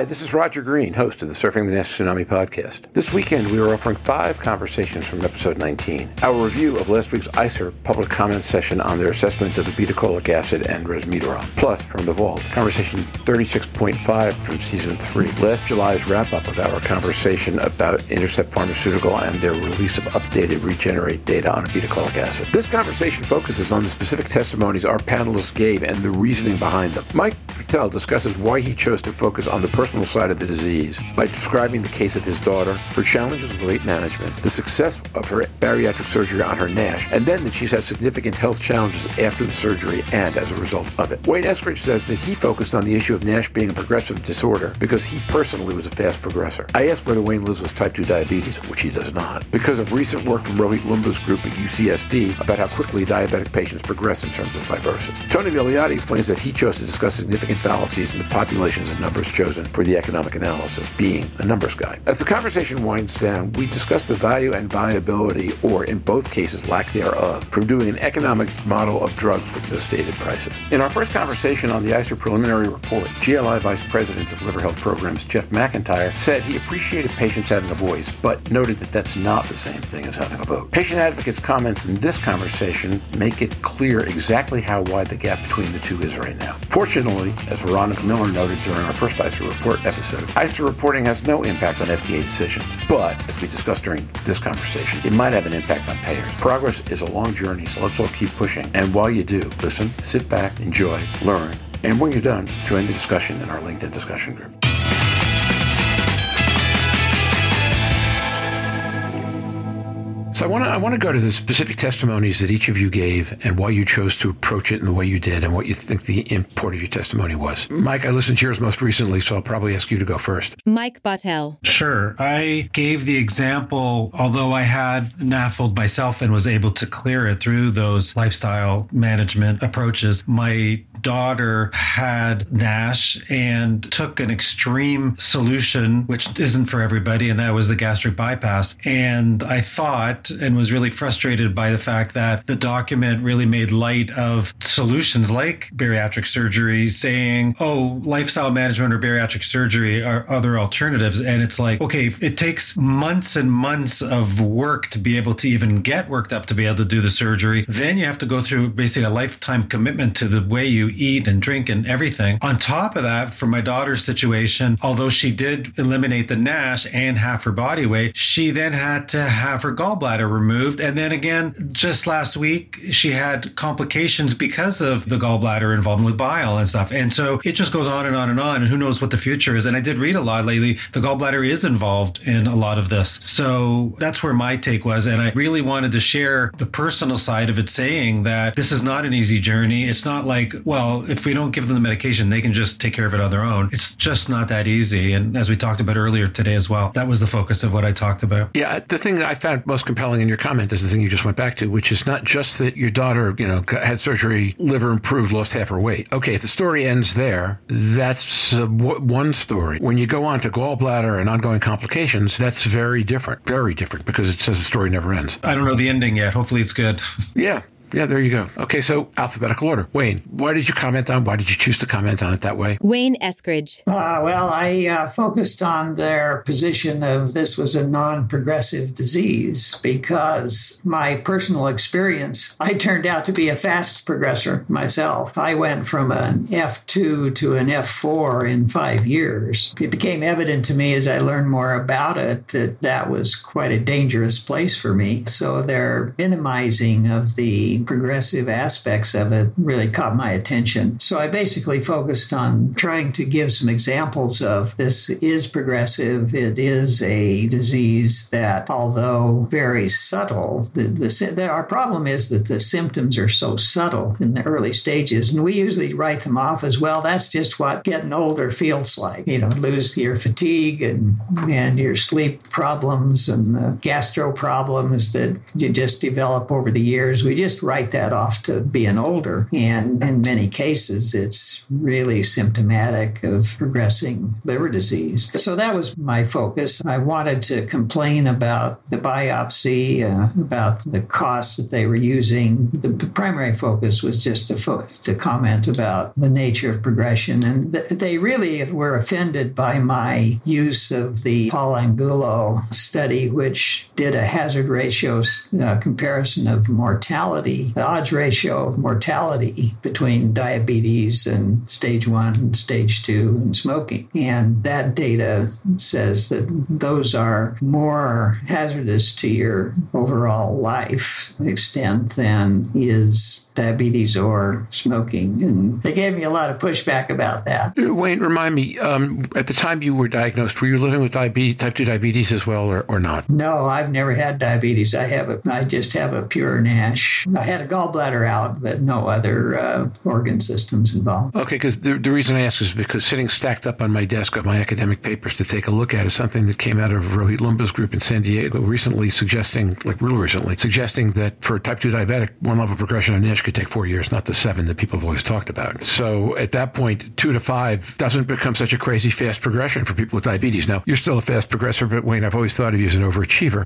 Hi, this is Roger Green, host of the Surfing the NASH Tsunami podcast. This weekend, we are offering five conversations from episode 19. Our review of last week's ICER public comment session on their assessment of obeticholic acid and resmetirom. Plus, from the vault, conversation 36.5 from season 3. Last July's wrap-up of our conversation about Intercept Pharmaceutical and their release of updated Regenerate data on obeticholic acid. This conversation focuses on the specific testimonies our panelists gave and the reasoning behind them. Mike Betel discusses why he chose to focus on the personal side of the disease by describing the case of his daughter, her challenges with weight management, the success of her bariatric surgery on her NASH, and then that she's had significant health challenges after the surgery and as a result of it. Wayne Eskridge says that he focused on the issue of NASH being a progressive disorder because he personally was a fast progressor. I asked whether Wayne lives with type 2 diabetes, which he does not, because of recent work from Rohit Loomba's group at UCSD about how quickly diabetic patients progress in terms of fibrosis. Tony Villiotti explains that he chose to discuss significant fallacies in the populations and numbers chosen for the economic analysis, being a numbers guy. As the conversation winds down, we discuss the value and viability, or in both cases, lack thereof, from doing an economic model of drugs with no stated prices. In our first conversation on the ICER preliminary report, GLI Vice President of Liver Health Programs Jeff McIntyre said he appreciated patients having a voice, but noted that that's not the same thing as having a vote. Patient advocates' comments in this conversation make it clear exactly how wide the gap between the two is right now. Fortunately, as Veronica Miller noted during our first ICER report episode, ICER reporting has no impact on FDA decisions, but as we discussed during this conversation, it might have an impact on payers. Progress is a long journey, so let's all keep pushing. And while you do, listen, sit back, enjoy, learn, and when you're done, join the discussion in our LinkedIn discussion group. So I want to I want to go to the specific testimonies that each of you gave and why you chose to approach it in the way you did and what you think the import of your testimony was. Mike, I listened to yours most recently, so I'll probably ask you to go first. Mike Betel. Sure. I gave the example, although I had NAFLD myself and was able to clear it through those lifestyle management approaches. My daughter had NASH and took an extreme solution, which isn't for everybody, and that was the gastric bypass. And I thought and was really frustrated by the fact that the document really made light of solutions like bariatric surgery, saying, oh, lifestyle management or bariatric surgery are other alternatives. And it's like, okay, it takes months and months of work to be able to even get worked up to be able to do the surgery. Then you have to go through basically a lifetime commitment to the way you eat and drink and everything. On top of that, for my daughter's situation, although she did eliminate the NASH and half her body weight, she then had to have her gallbladder removed. And then again, just last week, she had complications because of the gallbladder involvement with bile and stuff. And so it just goes on and on and on. And who knows what the future is. And I did read a lot lately. The gallbladder is involved in a lot of this. So that's where my take was. And I really wanted to share the personal side of it, saying that this is not an easy journey. It's not like, well, if we don't give them the medication, they can just take care of it on their own. It's just not that easy. And as we talked about earlier today as well, that was the focus of what I talked about. Yeah, the thing that I found most compelling in your comment is the thing you just went back to, which is not just that your daughter, you know, had surgery, liver improved, lost half her weight. Okay, if the story ends there, that's uh, w- one story. When you go on to gallbladder and ongoing complications, that's very different, very different because it says the story never ends. I don't know the ending yet. Hopefully it's good. Yeah, yeah, there you go. Okay, so alphabetical order. Wayne, why did you comment on? Why did you choose to comment on it that way? Wayne Eskridge. Uh, well, I uh, focused on their position of this was a non progressive disease because my personal experience, I turned out to be a fast progressor myself. I went from an F2 to an F4 in five years. It became evident to me as I learned more about it that that was quite a dangerous place for me. So their minimizing of the progressive aspects of it really caught my attention. So I basically focused on trying to give some examples of this is progressive. It is a disease that, although very subtle, the, the, the, our problem is that the symptoms are so subtle in the early stages, and we usually write them off as well. That's just what getting older feels like. You know, lose your fatigue and and your sleep problems and the gastro problems that you just develop over the years. We just write that off to being older. And in many cases, it's really symptomatic of progressing liver disease. So that was my focus. I wanted to complain about the biopsy, uh, about the costs that they were using. The primary focus was just to, fo- to comment about the nature of progression. And th- they really were offended by my use of the Paul Angulo study, which did a hazard ratio uh, comparison of mortality, the odds ratio of mortality between diabetes and stage one and stage two and smoking. And that data says that those are more hazardous to your overall life extent than is diabetes or smoking. And they gave me a lot of pushback about that. Wayne, remind me, um, at the time you were diagnosed, were you living with diabetes, type 2 diabetes as well or, or not? No, I've never had diabetes. I have a, I just have a pure NASH. I had a gallbladder out, but no other uh, organ systems involved. Okay, because the, the reason I ask is because sitting stacked up on my desk of my academic papers to take a look at is something that came out of Rohit Loomba's group in San Diego recently suggesting, like real recently, suggesting that for type 2 diabetic, one level progression of NASH could take four years, not the seven that people have always talked about. So at that point, two to five doesn't become such a crazy fast progression for people with diabetes. Now, you're still a fast progressor, but Wayne, I've always thought of you as an overachiever.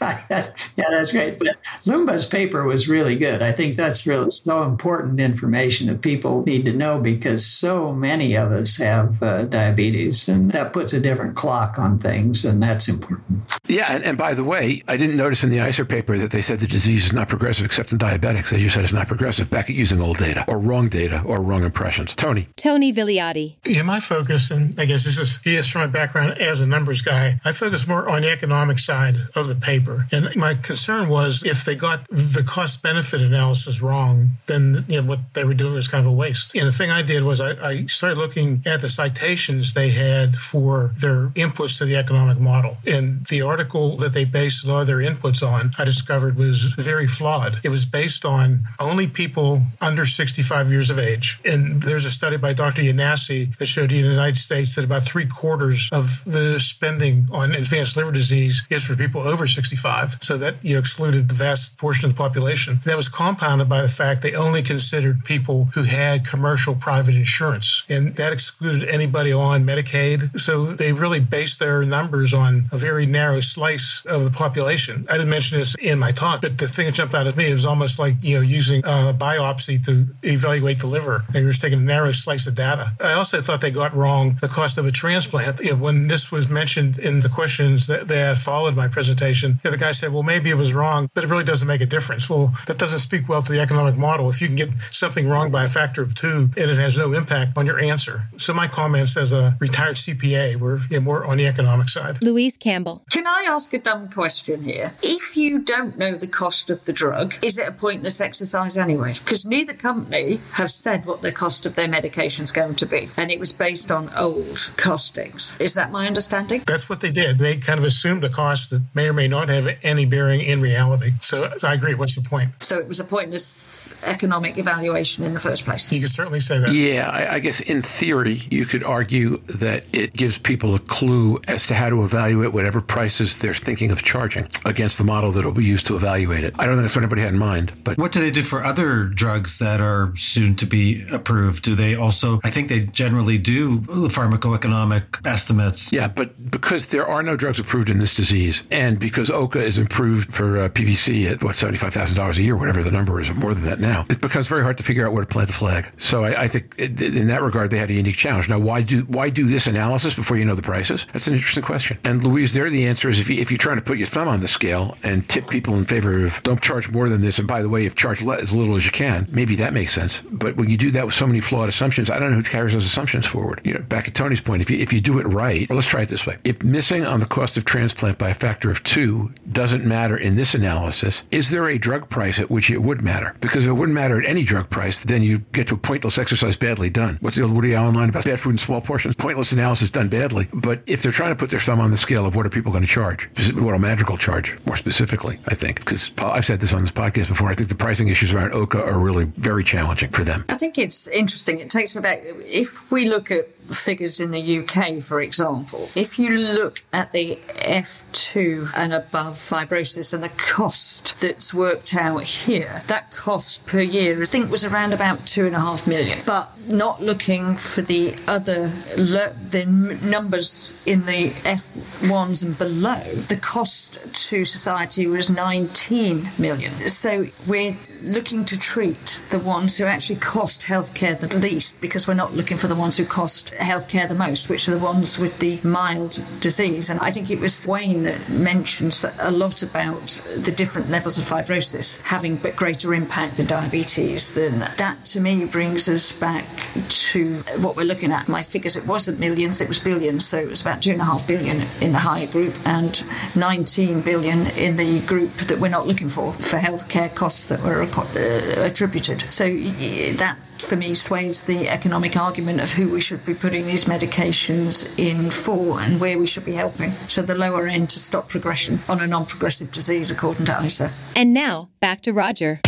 yeah, that's great. But Loomba's paper was really good. I think that's really so important information that people need to know because so many of us have uh, diabetes, and that puts a different clock on things, and that's important. Yeah, and, and by the way, I didn't notice in the ICER paper that they said the disease is not progressive except in diabetics. They just said it's not progressive back at using old data or wrong data or wrong impressions. Tony. Tony Villiotti. Yeah, my focus, and I guess this is yes from my background as a numbers guy, I focus more on the economic side of the paper. And my concern was if they got the cost benefit analysis wrong, then you know what they were doing was kind of a waste. And the thing I did was I, I started looking at the citations they had for their inputs to the economic model. And the article that they based a lot of their inputs on, I discovered was very flawed. It was based on only people under 65 years of age. And there's a study by Dr. Younossi that showed in the United States that about three quarters of the spending on advanced liver disease is for people over 65. So that you know, excluded the vast portion of the population. That was compounded by the fact they only considered people who had commercial private insurance. And that excluded anybody on Medicaid. So they really based their numbers on a very narrow slice of the population. I didn't mention this in my talk, but the thing that jumped out at me was almost like, you know, using a biopsy to evaluate the liver. They were taking a narrow slice of data. I also thought they got wrong the cost of a transplant. You know, when this was mentioned in the questions that, that followed my presentation, you know, the guy said, well, maybe it was wrong, but it really doesn't make a difference. Well, that speak well to the economic model. If you can get something wrong by a factor of two and it has no impact on your answer. So my comments as a retired CPA were you know, more on the economic side. Louise Campbell. Can I ask a dumb question here? If you don't know the cost of the drug, is it a pointless exercise anyway? Because neither company have said what the cost of their medication is going to be, and it was based on old costings. Is that my understanding? That's what they did. They kind of assumed a cost that may or may not have any bearing in reality. So, so I agree. What's the point? So it was a pointless economic evaluation in the first place. You could certainly say that. Yeah, I, I guess in theory, you could argue that it gives people a clue as to how to evaluate whatever prices they're thinking of charging against the model that will be used to evaluate it. I don't think that's what anybody had in mind, but What do they do for other drugs that are soon to be approved? Do they also, I think they generally do the pharmacoeconomic estimates. Yeah, but because there are no drugs approved in this disease, and because OCA is improved for uh, PBC at what seventy five thousand dollars a year, whatever the number is, or more than that now, it becomes very hard to figure out where to plant the flag. So I, I think in that regard they had a unique challenge. Now, why do why do this analysis before you know the prices? That's an interesting question. And Louise, there the answer is if, you, if you're trying to put your thumb on the scale and tip people in favor of don't charge more than this, and by the way, if charge le- as little as you can, maybe that makes sense. But when you do that with so many flawed assumptions, I don't know who carries those assumptions forward. You know, back at Tony's point, if you if you do it right, let's try it this way: if missing on the cost of transplant by a factor of two doesn't matter in this analysis, is there a drug price at which it would matter? Because if it wouldn't matter at any drug price, then you get to a pointless exercise badly done. What's the old Woody Allen line about bad food in small portions? Pointless analysis done badly. But if they're trying to put their thumb on the scale of what are people going to charge, what a magical charge, more specifically, I think, because I've said this on this podcast before. I think the pricing issues around OCA are really very challenging for them. I think it's interesting. It takes me back. If we look at figures in the UK, for example, if you look at the F2 and above fibrosis and the cost that's worked out here, that cost per year I think was around about two and a half million. But not looking for the other the numbers in the F1s and below, the cost to society was 19 million. So we're looking to treat the ones who actually cost healthcare the least because we're not looking for the ones who cost healthcare the most, which are the ones with the mild disease. And I think it was Wayne that mentions a lot about the different levels of fibrosis having but greater impact than diabetes. Then that to me brings us back to what we're looking at. My figures, it wasn't millions, it was billions. So it was about two and a half billion in the higher group and 19 billion in the group that we're not looking for for healthcare costs that were uh, attributed. So that for me sways the economic argument of who we should be putting these medications in for and where we should be helping. So the lower end to stop progression on a non progressive disease, according to ICER. And now back to Roger.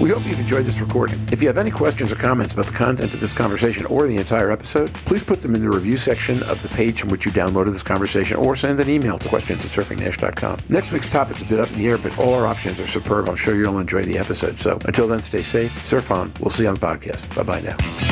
We hope you've enjoyed this recording. If you have any questions or comments about the content of this conversation or the entire episode, please put them in the review section of the page from which you downloaded this conversation or send an email to questions at surfingnash.com. Next week's topic's a bit up in the air, but all our options are superb. I'm sure you'll enjoy the episode. So until then, stay safe, surf on. We'll see you on the podcast. Bye bye now.